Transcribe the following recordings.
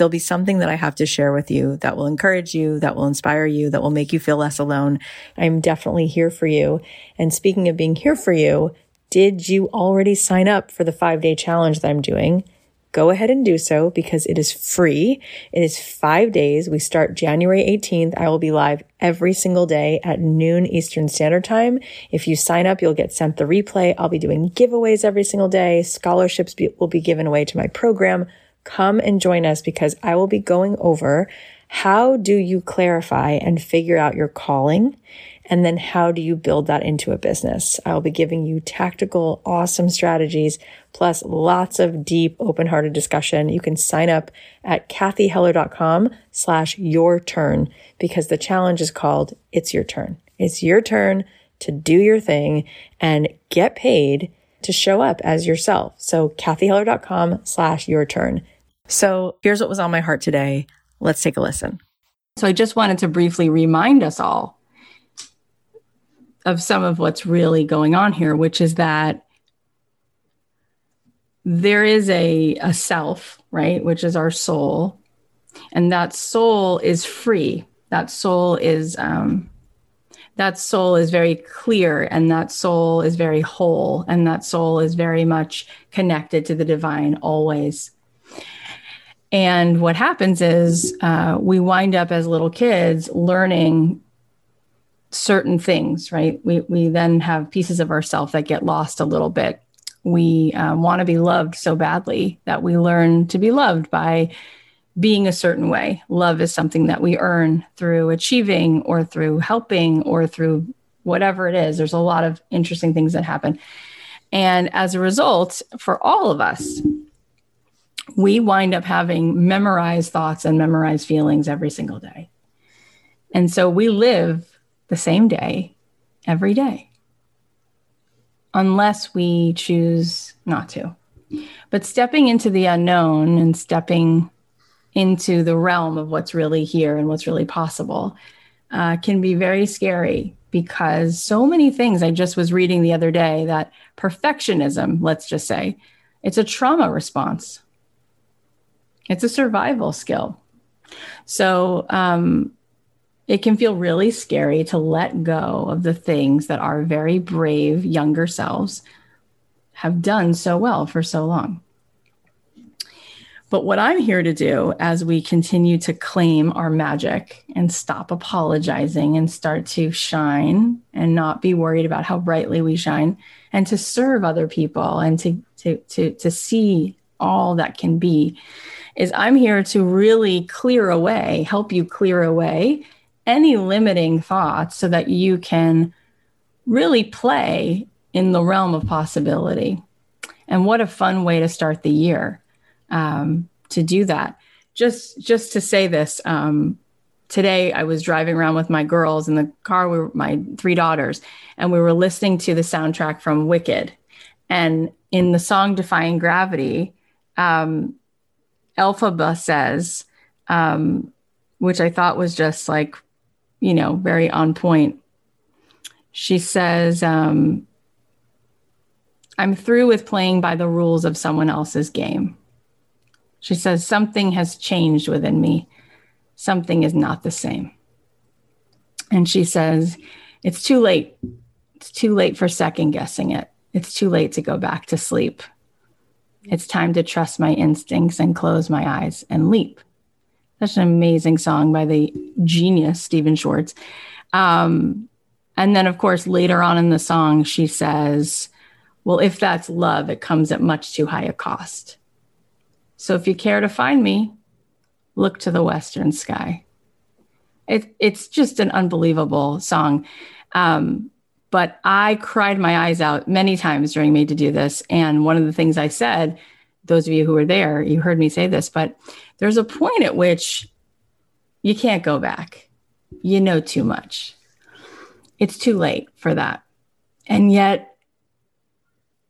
there'll be something that I have to share with you that will encourage you, that will inspire you, that will make you feel less alone. I'm definitely here for you. And speaking of being here for you, did you already sign up for the five day challenge that I'm doing? Go ahead and do so because it is free. It is five days. We start January 18th. I will be live every single day at noon Eastern Standard Time. If you sign up, you'll get sent the replay. I'll be doing giveaways every single day. Scholarships be, will be given away to my program come and join us because I will be going over how do you clarify and figure out your calling? And then how do you build that into a business? I'll be giving you tactical, awesome strategies, plus lots of deep, open-hearted discussion. You can sign up at cathyheller.com slash your turn because the challenge is called It's Your Turn. It's your turn to do your thing and get paid to show up as yourself. So cathyheller.com slash your turn. So here's what was on my heart today. Let's take a listen. So I just wanted to briefly remind us all of some of what's really going on here, which is that there is a, a self, right? Which is our soul. And that soul is free. That soul is um, that soul is very clear and that soul is very whole and that soul is very much connected to the divine always. And what happens is uh, we wind up as little kids learning certain things, right? We, we then have pieces of ourself that get lost a little bit. We uh, want to be loved so badly that we learn to be loved by being a certain way. Love is something that we earn through achieving or through helping or through whatever it is. There's a lot of interesting things that happen. And as a result, for all of us, we wind up having memorized thoughts and memorized feelings every single day. And so we live the same day every day, unless we choose not to. But stepping into the unknown and stepping into the realm of what's really here and what's really possible uh, can be very scary because so many things I just was reading the other day that perfectionism, let's just say, it's a trauma response. It's a survival skill. So um, it can feel really scary to let go of the things that our very brave younger selves have done so well for so long. But what I'm here to do as we continue to claim our magic and stop apologizing and start to shine and not be worried about how brightly we shine and to serve other people and to, to, to, to see all that can be is I'm here to really clear away, help you clear away any limiting thoughts so that you can really play in the realm of possibility. And what a fun way to start the year um, to do that. Just just to say this, um, today I was driving around with my girls in the car. We were my three daughters, and we were listening to the soundtrack from Wicked. And in the song "Defying Gravity," um, Elphaba says, um, which I thought was just like, you know, very on point. She says, um, I'm through with playing by the rules of someone else's game. She says, Something has changed within me. Something is not the same. And she says, It's too late. It's too late for second guessing it. It's too late to go back to sleep. It's time to trust my instincts and close my eyes and leap. Such an amazing song by the genius Stephen Schwartz. Um, and then, of course, later on in the song, she says, Well, if that's love, it comes at much too high a cost. So if you care to find me, look to the western sky. It, it's just an unbelievable song. Um, but I cried my eyes out many times during Made to Do This. And one of the things I said, those of you who were there, you heard me say this, but there's a point at which you can't go back. You know too much. It's too late for that. And yet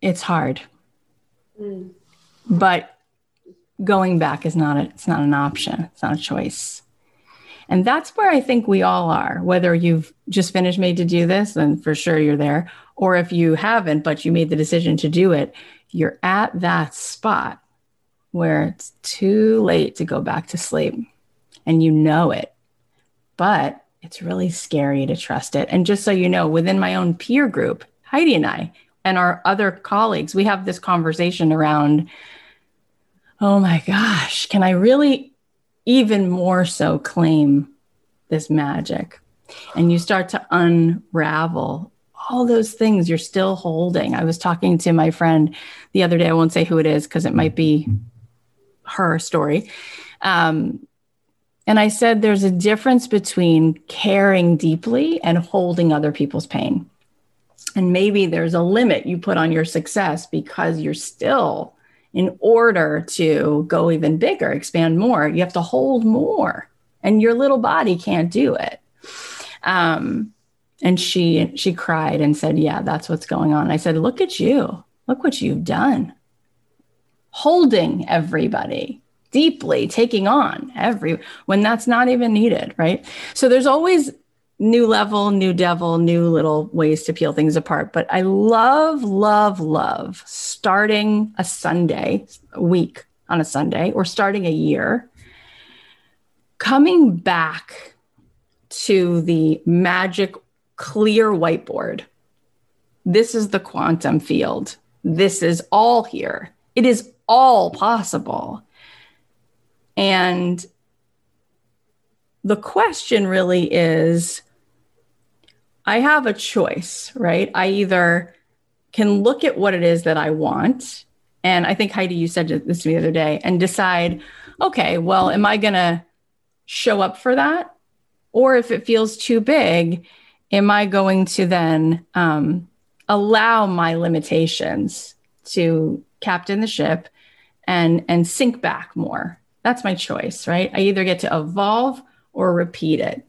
it's hard. Mm. But going back is not a, it's not an option. It's not a choice. And that's where I think we all are, whether you've just finished made to do this, then for sure you're there. Or if you haven't, but you made the decision to do it, you're at that spot where it's too late to go back to sleep and you know it. But it's really scary to trust it. And just so you know, within my own peer group, Heidi and I and our other colleagues, we have this conversation around oh my gosh, can I really even more so claim this magic. And you start to unravel all those things you're still holding. I was talking to my friend the other day. I won't say who it is because it might be her story. Um, and I said there's a difference between caring deeply and holding other people's pain. And maybe there's a limit you put on your success because you're still in order to go even bigger, expand more, you have to hold more, and your little body can't do it. Um, and she she cried and said, "Yeah, that's what's going on." I said, "Look at you. Look what you've done. Holding everybody." deeply taking on every when that's not even needed right so there's always new level, new devil, new little ways to peel things apart. But I love, love, love starting a Sunday, a week on a Sunday, or starting a year, coming back to the magic clear whiteboard. This is the quantum field. This is all here. It is all possible. And the question really is I have a choice, right? I either can look at what it is that I want. And I think Heidi, you said this to me the other day, and decide, okay, well, am I going to show up for that? Or if it feels too big, am I going to then um, allow my limitations to captain the ship and and sink back more? That's my choice, right? I either get to evolve or repeat it.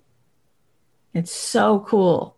It's so cool.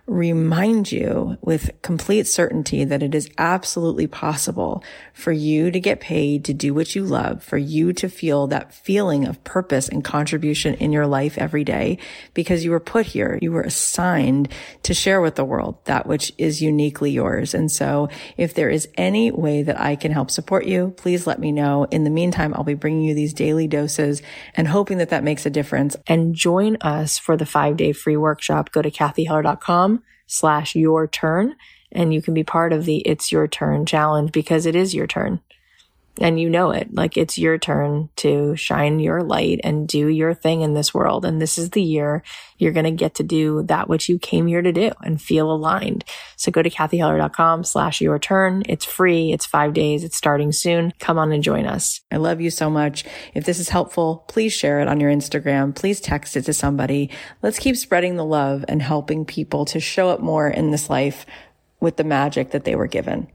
remind you with complete certainty that it is absolutely possible for you to get paid to do what you love, for you to feel that feeling of purpose and contribution in your life every day because you were put here. You were assigned to share with the world that which is uniquely yours. And so if there is any way that I can help support you, please let me know. In the meantime, I'll be bringing you these daily doses and hoping that that makes a difference. And join us for the five day free workshop. Go to cathyheller.com slash your turn. And you can be part of the it's your turn challenge because it is your turn and you know it. Like it's your turn to shine your light and do your thing in this world. And this is the year you're going to get to do that which you came here to do and feel aligned. So go to cathyheller.com slash your turn. It's free. It's five days. It's starting soon. Come on and join us. I love you so much. If this is helpful please share it on your instagram. Please text it to somebody. Let's keep spreading the love and helping people to show up more in this life with the magic that they were given